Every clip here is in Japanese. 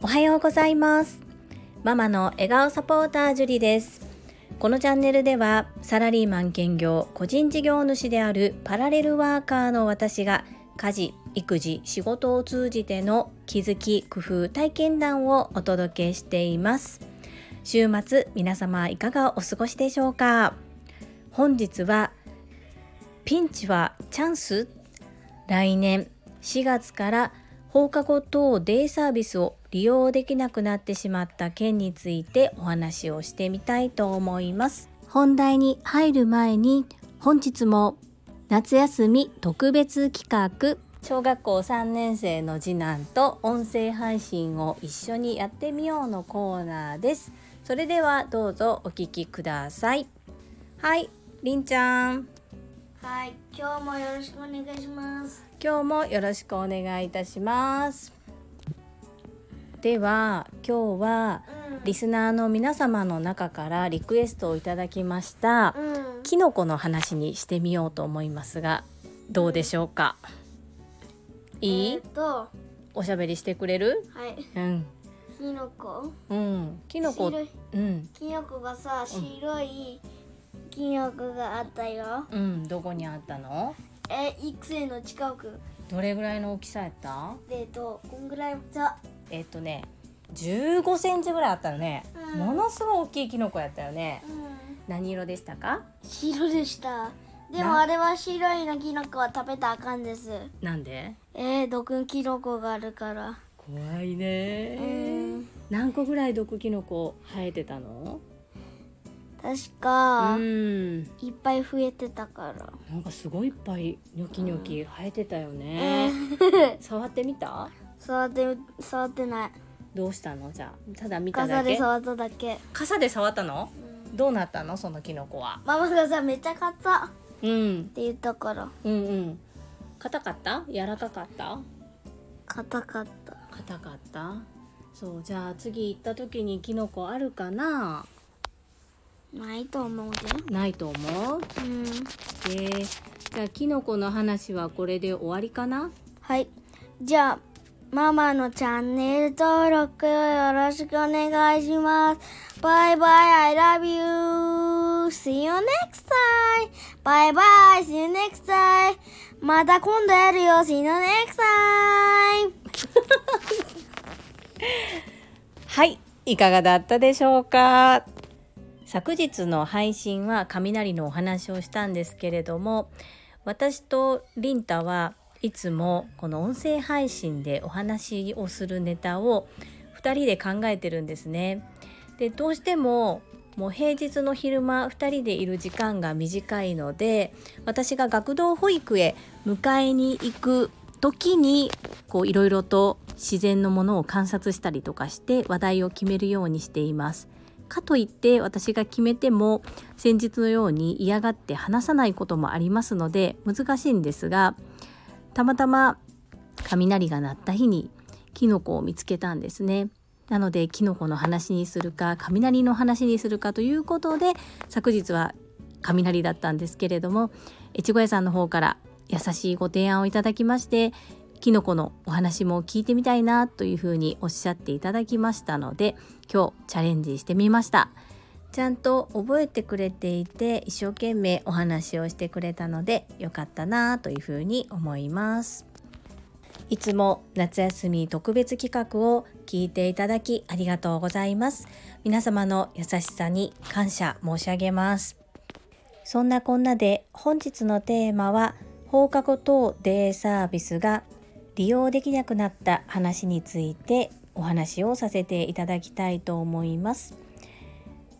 おはようございます。ママの笑顔サポータージュリです。このチャンネルではサラリーマン兼業個人事業主であるパラレルワーカーの私が家事育児仕事を通じての気づき工夫体験談をお届けしています。週末皆様いかがお過ごしでしょうか？本日はピンチはチャンス？来年4月から放課後等デイサービスを利用できなくなってしまった件についてお話をしてみたいと思います。本題に入る前に本日も夏休み特別企画。小学校3年生の次男と音声配信を一緒にやってみようのコーナーです。それではどうぞお聞きください。はいりんちゃん。はい、今日もよろしくお願いします。今日もよろしくお願いいたします。では今日はうん。リスナーの皆様の中からリクエストをいただきましたうん、キノコの話にしてみようと思いますがどうでしょうか？いい？えおしゃべりしてくれる？はい、うん。キノコ？うん。キノコうん。キノコがさ、白いキノコがあったよ。うんどこにあったの？え、育成の近く。どれぐらいの大きさやった？でと、こんぐらいさ、えっとね15センチぐらいあったよね、うん。ものすごい大きいキノコやったよね。うん、何色でしたか？白でした。でもな？あれは白いのキノコは食べたらあかんです。なんで？えー、毒キノコがあるから。怖いね。うん、何個ぐらい毒キノコ生えてたの？確か、うん。いっぱい増えてたから。なんかすごいいっぱいニョキニョキ生えてたよね、触ってみた？触って、触ってない。どうしたの？じゃあただ見ただけ？傘で触っただけ。傘で触ったの？うん。どうなったの？そのキノコは。ママがさめっちゃ買ったっうん。て言ったから。うんうん。硬かった？柔らかかった？硬かった。硬かった？そうじゃあ次行った時にキノコあるかな？ないと思うで。ないと思う？うん。でじゃあキノコの話はこれで終わりかな？はい。じゃあママのチャンネル登録よろしくお願いします。バイバイ I love you See you next time バイバイ See you next time また今度やるよ。See you next time はい。いかがだったでしょうか？昨日の配信は雷のお話をしたんですけれども私とリンタはいつもこの音声配信でお話をするネタを2人で考えてるんですね。でどうしてももう平日の昼間2人でいる時間が短いので私が学童保育へ迎えに行く時にこういろいろと自然のものを観察したりとかして話題を決めるようにしています。かといって私が決めても先日のように嫌がって話さないこともありますので難しいんですがたまたま雷が鳴った日にキノコを見つけたんですね。なのでキノコの話にするか雷の話にするかということで昨日は雷だったんですけれども越後屋さんの方から優しいご提案をいただきましてキノコのお話も聞いてみたいなというふうにおっしゃっていただきましたので今日チャレンジしてみました。ちゃんと覚えてくれていて一生懸命お話をしてくれたのでよかったなというふうに思います。いつも夏休み特別企画を聞いていただきありがとうございます。皆様の優しさに感謝申し上げます。そんなこんなで本日のテーマは放課後等デイサービスが利用できなくなった話についてお話をさせていただきたいと思います。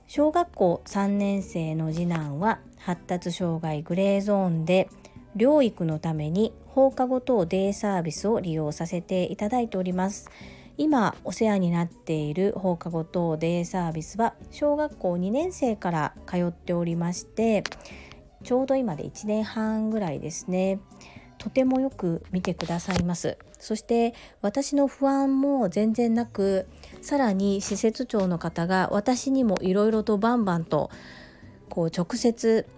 小学校3年生の次男は発達障害グレーゾーンで療育のために放課後等デイサービスを利用させていただいております。今お世話になっている放課後等デイサービスは小学校2年生から通っておりましてちょうど今で1年半ぐらいですね。とてもよく見てくださいます。そして私の不安も全然なくさらに施設長の方が私にもいろいろとバンバンとこう直接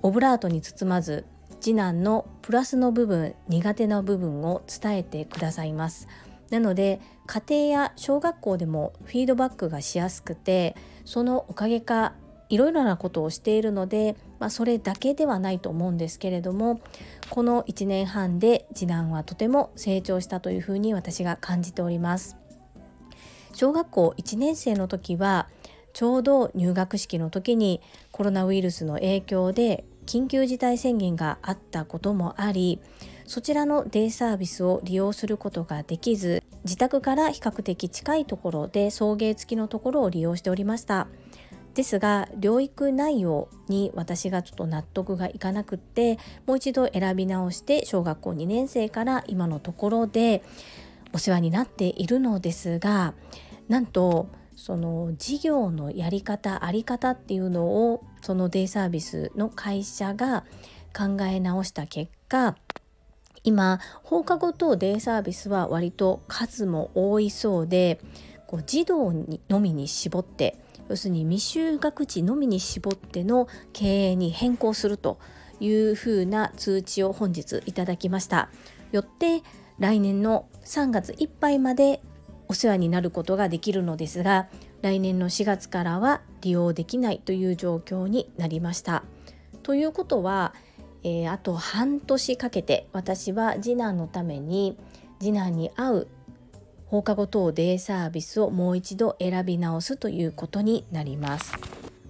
オブラートに包まず次男のプラスの部分苦手な部分を伝えてくださいます。なので家庭や小学校でもフィードバックがしやすくてそのおかげかいろいろなことをしているので、まあ、それだけではないと思うんですけれどもこの1年半で次男はとても成長したというふうに私が感じております。小学校1年生の時はちょうど入学式の時にコロナウイルスの影響で緊急事態宣言があったこともありそちらのデイサービスを利用することができず自宅から比較的近いところで送迎付きのところを利用しておりました。ですが療育内容に私がちょっと納得がいかなくってもう一度選び直して小学校2年生から今のところでお世話になっているのですがなんとその事業のやり方あり方っていうのをそのデイサービスの会社が考え直した結果今放課後等デイサービスは割と数も多いそうでこう児童にのみに絞って要するに未就学児のみに絞っての経営に変更するというふうな通知を本日いただきましたよって来年の3月いっぱいまでお世話になることができるのですが来年の4月からは利用できないという状況になりました。ということは、えー、あと半年かけて私は次男のために次男に合う放課後等デイサービスをもう一度選び直すということになります。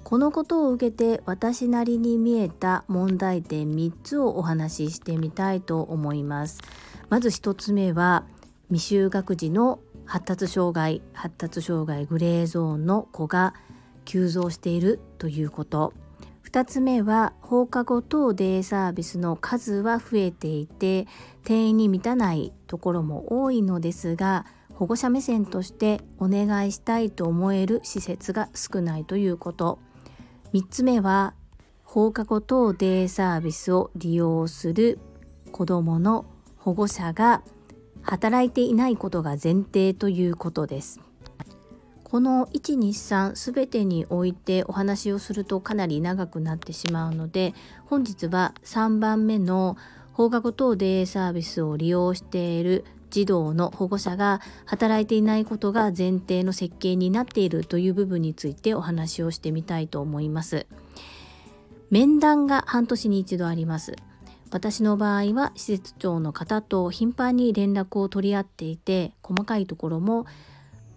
このことを受けて私なりに見えた問題点3つをお話ししてみたいと思います。まず1つ目は未就学児の発達障害発達障害グレーゾーンの子が急増しているということ2つ目は放課後等デイサービスの数は増えていて定員に満たないところも多いのですが保護者目線としてお願いしたいと思える施設が少ないということ3つ目は放課後等デイサービスを利用する子どもの保護者が働いていないことが前提ということです。この123すべてにおいてお話をするとかなり長くなってしまうので本日は3番目の放課後等デイサービスを利用している児童の保護者が働いていないことが前提の設計になっているという部分についてお話をしてみたいと思います。面談が半年に一度あります。私の場合は施設長の方と頻繁に連絡を取り合っていて細かいところも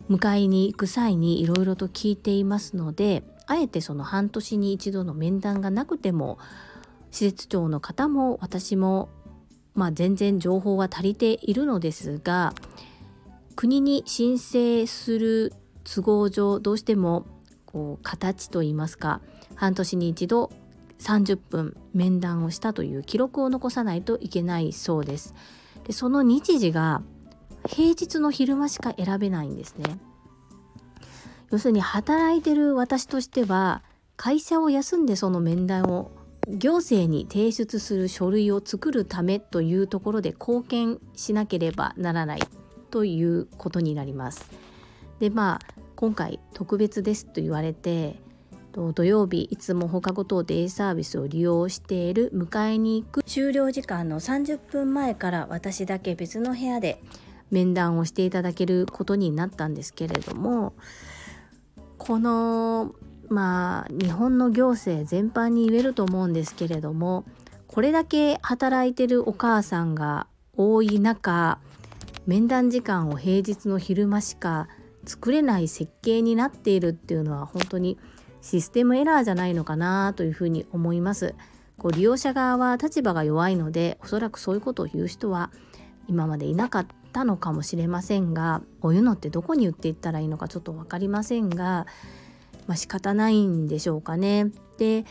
迎えに行く際にいろいろと聞いていますのであえてその半年に一度の面談がなくても施設長の方も私もまあ全然情報は足りているのですが国に申請する都合上どうしてもこう形といいますか半年に一度30分面談をしたという記録を残さないといけないそうです。でその日時が平日の昼間しか選べないんですね。要するに働いてる私としては会社を休んでその面談を行政に提出する書類を作るためというところで貢献しなければならないということになります。でまあ今回特別ですと言われて土曜日いつも放課後等デイサービスを利用している迎えに行く終了時間の30分前から私だけ別の部屋で面談をしていただけることになったんですけれどもこのまあ日本の行政全般に言えると思うんですけれどもこれだけ働いてるお母さんが多い中面談時間を平日の昼間しか作れない設計になっているっていうのは本当にシステムエラーじゃないのかなというふうに思います。こう利用者側は立場が弱いのでおそらくそういうことを言う人は今までいなかったのかもしれませんがこういうのってどこに言っていったらいいのかちょっと分かりませんが、まあ、仕方ないんでしょうかね。で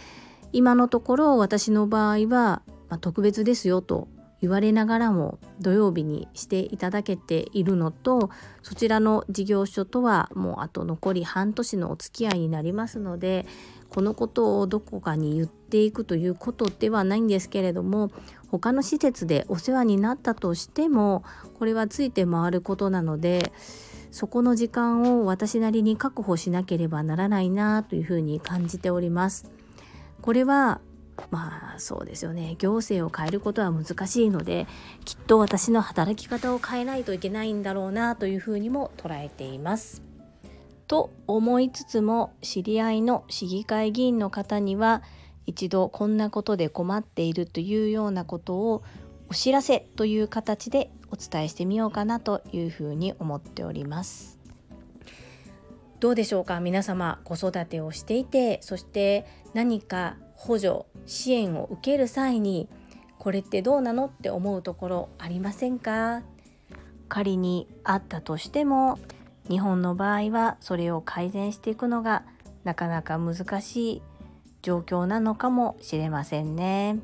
今のところ私の場合は、まあ、特別ですよと言われながらも土曜日にしていただけているのとそちらの事業所とはもうあと残り半年のお付き合いになりますのでこのことをどこかに言っていくということではないんですけれども他の施設でお世話になったとしてもこれはついて回ることなのでそこの時間を私なりに確保しなければならないなというふうに感じております。これはまあそうですよね行政を変えることは難しいのできっと私の働き方を変えないといけないんだろうなというふうにも捉えています。と思いつつも知り合いの市議会議員の方には一度こんなことで困っているというようなことをお知らせという形でお伝えしてみようかなというふうに思っております。どうでしょうか？皆様子育てをしていてそして何か補助支援を受ける際にこれってどうなのって思うところありませんか？仮にあったとしても日本の場合はそれを改善していくのがなかなか難しい状況なのかもしれませんね。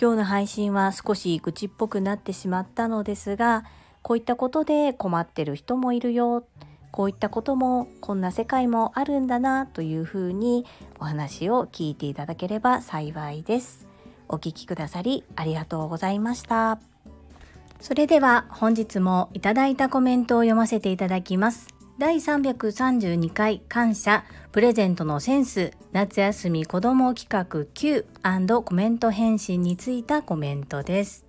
今日の配信は少し愚痴っぽくなってしまったのですがこういったことで困ってる人もいるよこういったこともこんな世界もあるんだなというふうにお話を聞いていただければ幸いです。お聞きくださりありがとうございました。それでは本日もいただいたコメントを読ませていただきます。第332回感謝プレゼントのセンス夏休み子ども企画 Q& コメント返信についたコメントです。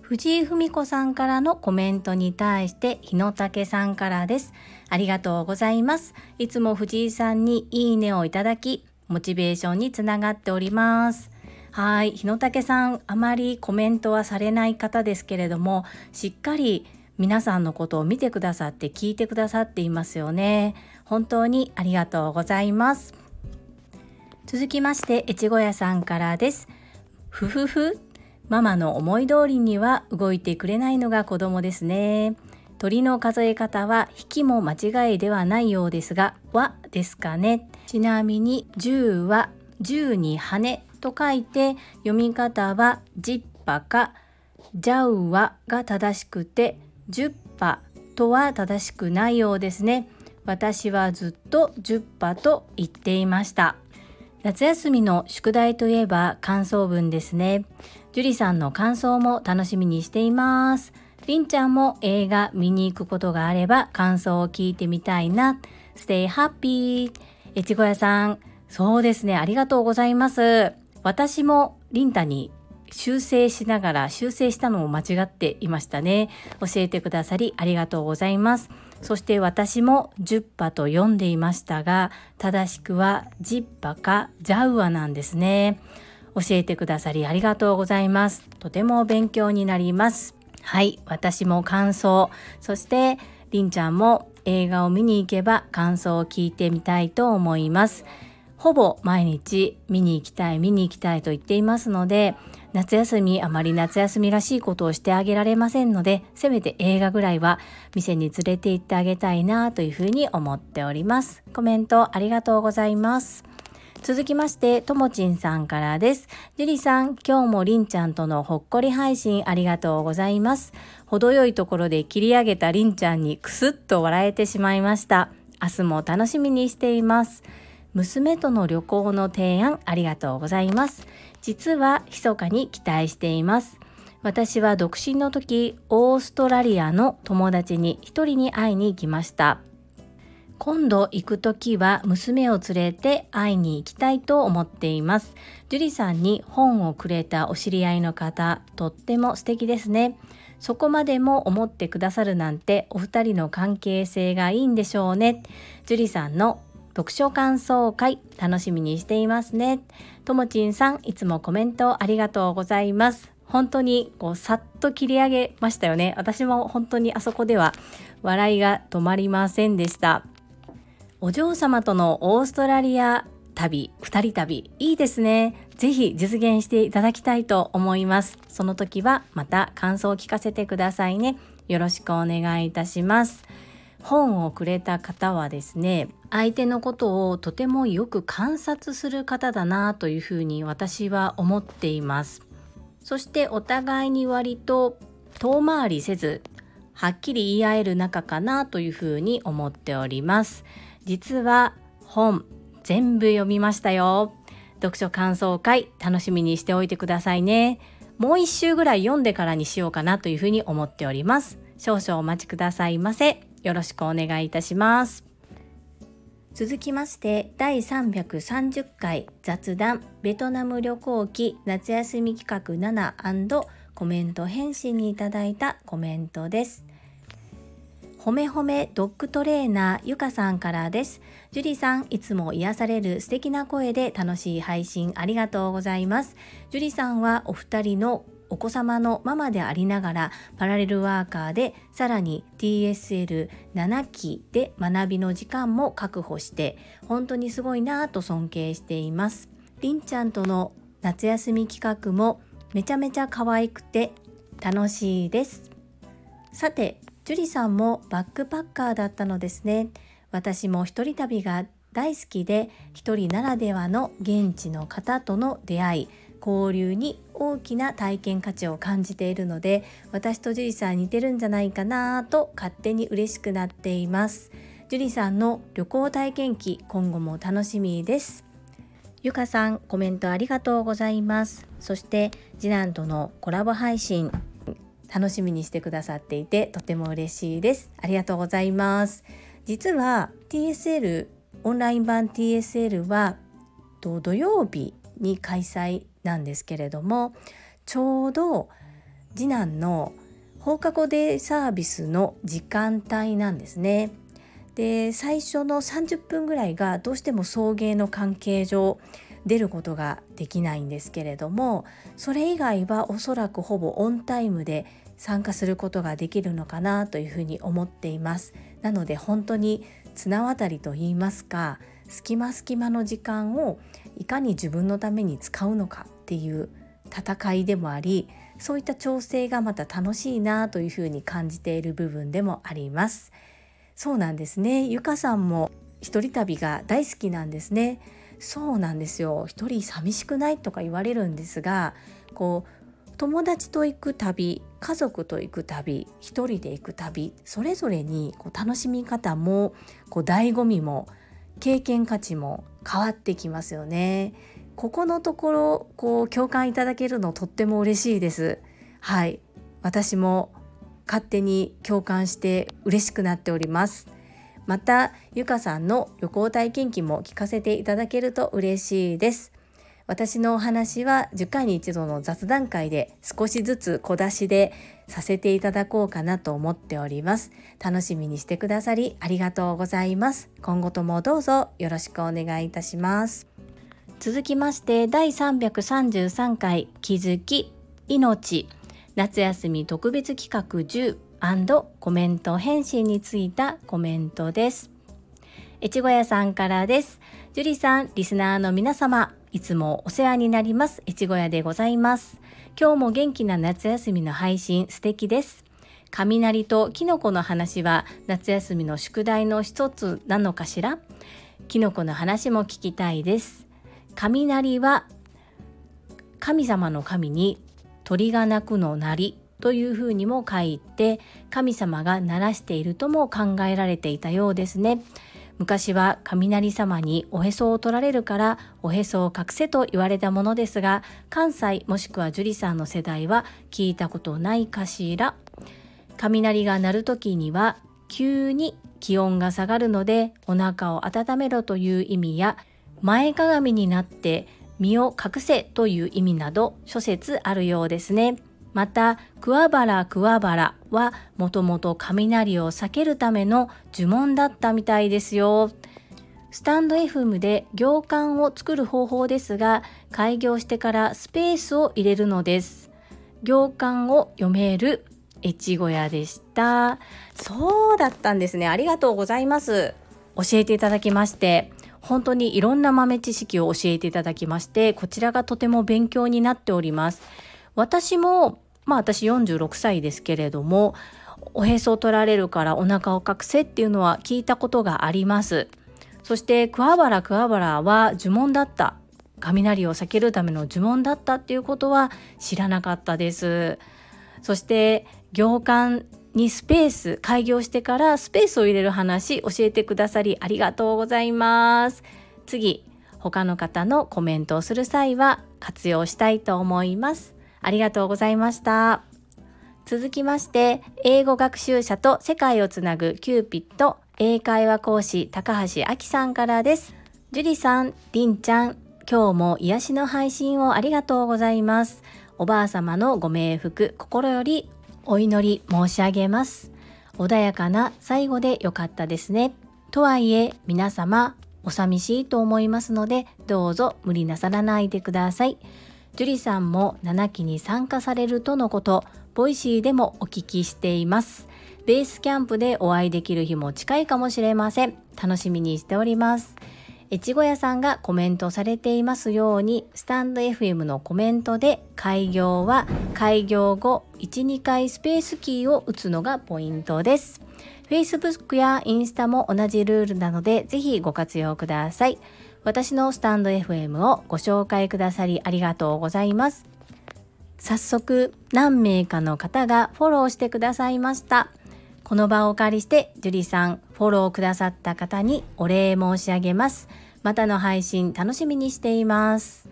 藤井文子さんからのコメントに対して日野武さんからです。ありがとうございます。いつも藤井さんにいいねをいただき、モチベーションにつながっております。はい。日野武さん、あまりコメントはされない方ですけれども、しっかり皆さんのことを見てくださって聞いてくださっていますよね。本当にありがとうございます。続きまして、越後屋さんからです。ふふふママの思い通りには動いてくれないのが子供ですね。鳥の数え方は引きも間違いではないようですが、はですかね。ちなみに10は10に羽と書いて読み方はジッパかジャウワが正しくて10パとは正しくないようですね。私はずっと10パと言っていました。夏休みの宿題といえば感想文ですね。樹里さんの感想も楽しみにしています。りんちゃんも映画見に行くことがあれば感想を聞いてみたいな。Stay happy! 越後屋さん、そうですね。ありがとうございます。私もりんたに修正しながら修正したのも間違っていましたね。教えてくださりありがとうございます。そして私も10波と読んでいましたが、正しくはジッパかジャウアなんですね。教えてくださりありがとうございます。とても勉強になります。はい、私も感想、そしてりんちゃんも映画を見に行けば感想を聞いてみたいと思います。ほぼ毎日見に行きたい見に行きたいと言っていますので夏休みあまり夏休みらしいことをしてあげられませんのでせめて映画ぐらいは店に連れて行ってあげたいなというふうに思っておりますコメントありがとうございます続きまして、ともちんさんからです。ジュリさん、今日もりんちゃんとのほっこり配信ありがとうございます。程よいところで切り上げたりんちゃんにくすっと笑えてしまいました。明日も楽しみにしています。娘との旅行の提案ありがとうございます。実は密かに期待しています。私は独身の時、オーストラリアの友達に一人に会いに行きました。今度行く時は娘を連れて会いに行きたいと思っています。樹里さんに本をくれたお知り合いの方、とっても素敵ですね。そこまでも思ってくださるなんてお二人の関係性がいいんでしょうね。樹里さんの読書感想会楽しみにしていますね。ともちんさん、いつもコメントありがとうございます。本当にこうさっと切り上げましたよね。私も本当にあそこでは笑いが止まりませんでした。お嬢様とのオーストラリア旅、二人旅、いいですね。ぜひ実現していただきたいと思います。その時はまた感想を聞かせてくださいね。よろしくお願いいたします。本をくれた方はですね、相手のことをとてもよく観察する方だなというふうに私は思っています。そしてお互いに割と遠回りせず、はっきり言い合える仲かなというふうに思っております。実は本全部読みましたよ。読書感想会楽しみにしておいてくださいね。もう一週ぐらい読んでからにしようかなというふうに思っております。少々お待ちくださいませ。よろしくお願いいたします。続きまして第330回雑談ベトナム旅行記夏休み企画7コメント返信にいただいたコメントです。ほめほめドッグトレーナーゆかさんからです。ジュリさんいつも癒される素敵な声で楽しい配信ありがとうございます。ジュリさんはお二人のお子様のママでありながらパラレルワーカーでさらに TSL7 期で学びの時間も確保して本当にすごいなぁと尊敬しています。りんちゃんとの夏休み企画もめちゃめちゃ可愛くて楽しいです。さて樹里さんもバックパッカーだったのですね。私も一人旅が大好きで一人ならではの現地の方との出会い交流に大きな体験価値を感じているので私と樹里さん似てるんじゃないかなと勝手に嬉しくなっています。樹里さんの旅行体験記今後も楽しみです。ゆかさんコメントありがとうございます。そして次男とのコラボ配信楽しみにしてくださっていてとても嬉しいです。ありがとうございます。実は TSL オンライン版 TSL は土曜日に開催なんですけれどもちょうど次男の放課後デイサービスの時間帯なんですね。で最初の30分ぐらいがどうしても送迎の関係上出ることができないんですけれどもそれ以外はおそらくほぼオンタイムで参加することができるのかなというふうに思っていますなので本当に綱渡りと言いますか隙間隙間の時間をいかに自分のために使うのかっていう戦いでもありそういった調整がまた楽しいなというふうに感じている部分でもあります。そうなんですね。ゆかさんも一人旅が大好きなんですね。そうなんですよ。一人寂しくないとか言われるんですがこう友達と行く旅家族と行く旅一人で行く旅それぞれにこう楽しみ方もこう醍醐味も経験価値も変わってきますよね。ここのところこう共感いただけるのとっても嬉しいです。はい。私も勝手に共感して嬉しくなっております。またゆかさんの旅行体験記も聞かせていただけると嬉しいです。私のお話は10回に一度の雑談会で少しずつ小出しでさせていただこうかなと思っております。楽しみにしてくださりありがとうございます。今後ともどうぞよろしくお願いいたします。続きまして第333回気づき命。夏休み特別企画10コメント返信についたコメントです。越後屋さんからです。樹里さんリスナーの皆様いつもお世話になります。越後屋でございます。今日も元気な夏休みの配信素敵です。雷とキノコの話は夏休みの宿題の一つなのかしら？キノコの話も聞きたいです。雷は神様の神に鳥が鳴くの鳴りというふうにも書いて神様が鳴らしているとも考えられていたようですね。昔は雷様におへそを取られるからおへそを隠せと言われたものですが関西もしくは樹里さんの世代は聞いたことないかしら雷が鳴る時には急に気温が下がるのでお腹を温めろという意味や前かがみになって身を隠せという意味など諸説あるようですね。また、桑原桑原はもともと雷を避けるための呪文だったみたいですよ。スタンド FM で行間を作る方法ですが、開業してからスペースを入れるのです。行間を読める越後屋でした。そうだったんですね。ありがとうございます。教えていただきまして。本当にいろんな豆知識を教えていただきましてこちらがとても勉強になっております私もまあ私46歳ですけれどもおへそを取られるからお腹を隠せっていうのは聞いたことがあります。そして桑原桑原は呪文だった。雷を避けるための呪文だったっていうことは知らなかったです。そして行間にスペース開業してからスペースを入れる話教えてくださりありがとうございます。次他の方のコメントをする際は活用したいと思います。ありがとうございました。続きまして英語学習者と世界をつなぐキューピット英会話講師高橋明さんからです。樹里さんりんちゃん今日も癒しの配信をありがとうございます。おばあ様のご冥福心よりお祈り申し上げます。穏やかな最後でよかったですね。とはいえ皆様お寂しいと思いますのでどうぞ無理なさらないでください。樹里さんも7期に参加されるとのことボイシーでもお聞きしています。ベースキャンプでお会いできる日も近いかもしれません。楽しみにしております。越後屋さんがコメントされていますようにスタンド FM のコメントで開業は開業後12回スペースキーを打つのがポイントです。Facebook やインスタも同じルールなのでぜひご活用ください。私のスタンド FM をご紹介くださりありがとうございます。早速何名かの方がフォローしてくださいました。この場をお借りして樹里さんフォローくださった方にお礼申し上げます。またの配信楽しみにしています。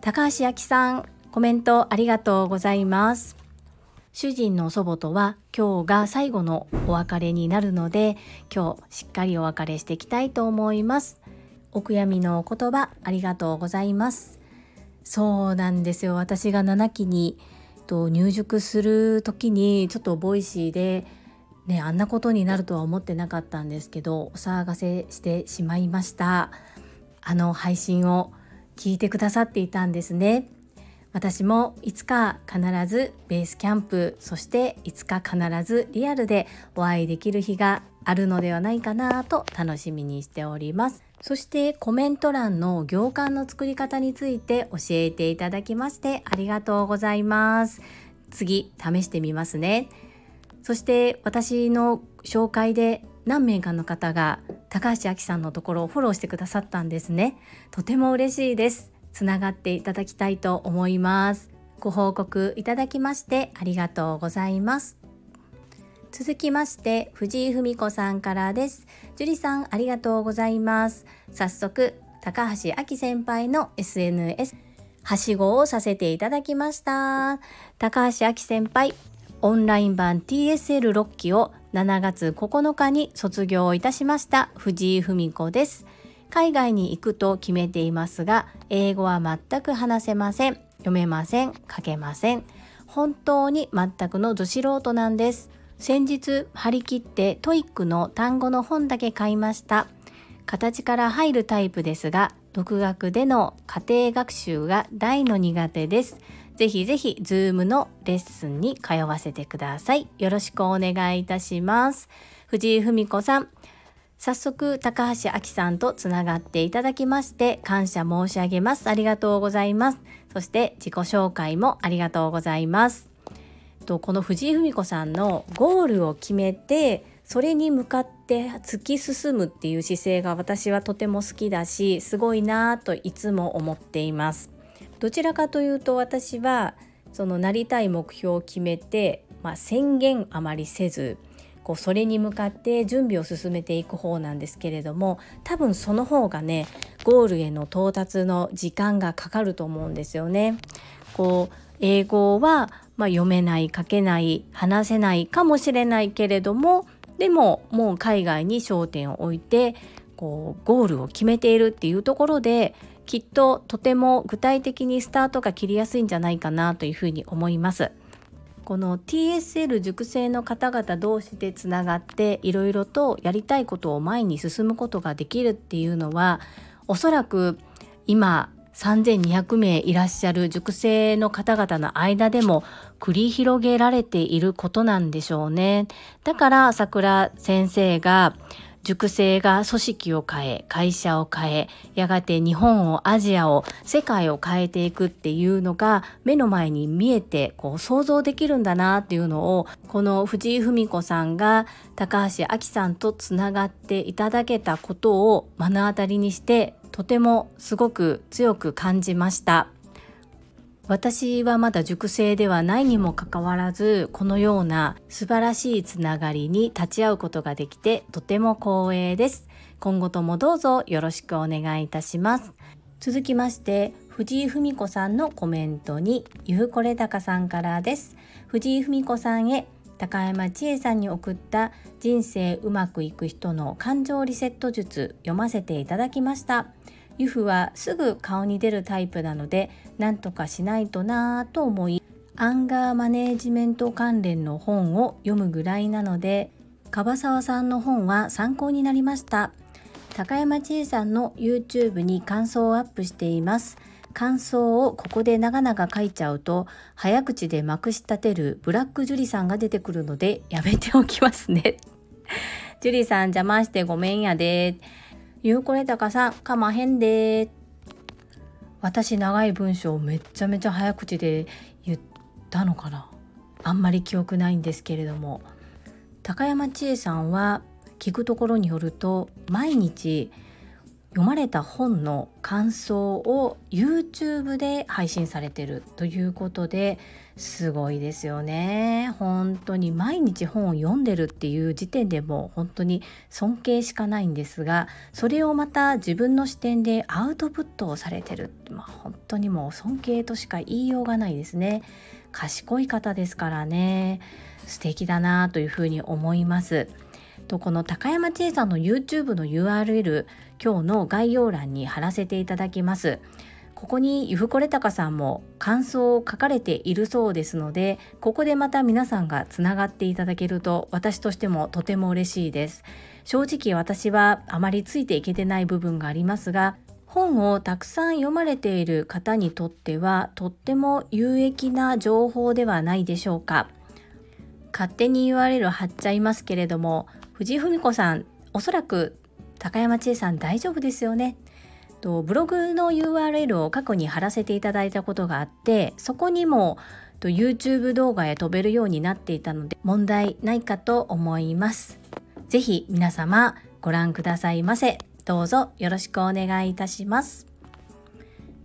高橋明さんコメントありがとうございます。主人の祖母とは今日が最後のお別れになるので今日しっかりお別れしていきたいと思います。お悔やみのお言葉ありがとうございます。そうなんですよ。私が7期にと入塾する時にちょっと Voicy でね、あんなことになるとは思ってなかったんですけどお騒がせしてしまいました。あの配信を聞いてくださっていたんですね。私もいつか必ずベースキャンプそしていつか必ずリアルでお会いできる日があるのではないかなと楽しみにしております。そしてコメント欄の行間の作り方について教えていただきましてありがとうございます。次試してみますね。そして私の紹介で何名かの方が高橋明さんのところをフォローしてくださったんですね。とても嬉しいです。つながっていただきたいと思います。ご報告いただきましてありがとうございます。続きまして藤井文子さんからです樹里さんありがとうございます早速高橋明先輩の SNS はしごをさせていただきました高橋明先輩オンライン版 TSL6 期を7月9日に卒業いたしました藤井文子です。海外に行くと決めていますが、英語は全く話せません。読めません。書けません。本当に全くのど素人なんです。先日張り切って TOEIC の単語の本だけ買いました。形から入るタイプですが、独学での家庭学習が大の苦手です。ぜひぜひ Zoom のレッスンに通わせてください。よろしくお願いいたします。藤井文子さん、早速高橋明さんとつながっていただきまして感謝申し上げます。ありがとうございます。そして自己紹介もありがとうございます。とこの藤井文子さんのゴールを決めてそれに向かって突き進むっていう姿勢が私はとても好きだしすごいなぁといつも思っています。どちらかというと私はそのなりたい目標を決めて、まあ、宣言あまりせずこうそれに向かって準備を進めていく方なんですけれども多分その方がねゴールへの到達の時間がかかると思うんですよね。こう英語は、まあ、読めない書けない話せないかもしれないけれどもでももう海外に焦点を置いてこうゴールを決めているっていうところできっととても具体的にスタートが切りやすいんじゃないかなというふうに思います。この TSL 塾生の方々同士でつながっていろいろとやりたいことを前に進むことができるっていうのはおそらく今3200名いらっしゃる塾生の方々の間でも繰り広げられていることなんでしょうね。だから桜先生が塾生が組織を変え会社を変えやがて日本をアジアを世界を変えていくっていうのが目の前に見えてこう想像できるんだなっていうのをこの藤井文子さんが高橋亜紀さんとつながっていただけたことを目の当たりにしてとてもすごく強く感じました。私はまだ熟成ではないにもかかわらずこのような素晴らしいつながりに立ち会うことができてとても光栄です。今後ともどうぞよろしくお願いいたします。続きまして藤井文子さんのコメントにゆうこれたかさんからです。藤井文子さんへ高山千恵さんに送った人生うまくいく人の感情リセット術読ませていただきました。ユフはすぐ顔に出るタイプなので何とかしないとなぁと思いアンガーマネージメント関連の本を読むぐらいなので樺沢さんの本は参考になりました。高山千恵さんの YouTube に感想をアップしています。感想をここで長々書いちゃうと早口でまくし立てるブラックジュリさんが出てくるのでやめておきますね。ジュリさん邪魔してごめんやで。ゆうこれたかさんかまへんで。私長い文章をめっちゃめちゃ早口で言ったのかな。あんまり記憶ないんですけれども。高山千恵さんは聞くところによると毎日読まれた本の感想を YouTube で配信されてるということですごいですよね。本当に毎日本を読んでるっていう時点でも本当に尊敬しかないんですがそれをまた自分の視点でアウトプットをされてる、まあ、本当にもう尊敬としか言いようがないですね。賢い方ですからね。素敵だなというふうに思います。とこの高山千恵さんの YouTube の URL 今日の概要欄に貼らせていただきます。ここにゆふこれたかさんも感想を書かれているそうですのでここでまた皆さんがつながっていただけると私としてもとても嬉しいです。正直私はあまりついていけてない部分がありますが本をたくさん読まれている方にとってはとっても有益な情報ではないでしょうか。勝手に URL 貼っちゃいますけれども藤井文子さんおそらく高山千恵さん大丈夫ですよね。とブログの URL を過去に貼らせていただいたことがあってそこにもと YouTube 動画へ飛べるようになっていたので問題ないかと思います。是非皆様ご覧くださいませ。どうぞよろしくお願いいたします。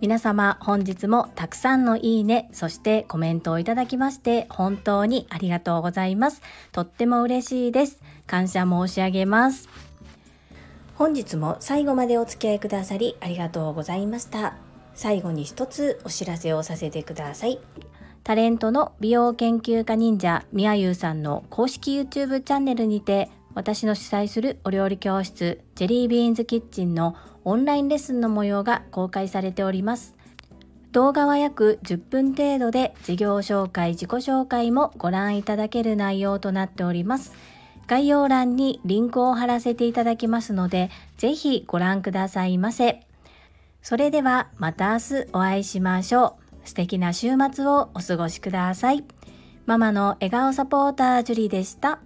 皆様本日もたくさんのいいねそしてコメントをいただきまして本当にありがとうございます。とっても嬉しいです。感謝申し上げます本日も最後までお付き合いくださりありがとうございました最後に一つお知らせをさせてくださいタレントの美容研究家忍者みやゆうさんの公式 YouTube チャンネルにて私の主催するお料理教室ジェリービーンズキッチンのオンラインレッスンの模様が公開されております。動画は約10分程度で事業紹介、自己紹介もご覧いただける内容となっております。概要欄にリンクを貼らせていただきますので、ぜひご覧くださいませ。それではまた明日お会いしましょう。素敵な週末をお過ごしください。ママの笑顔サポータージュリでした。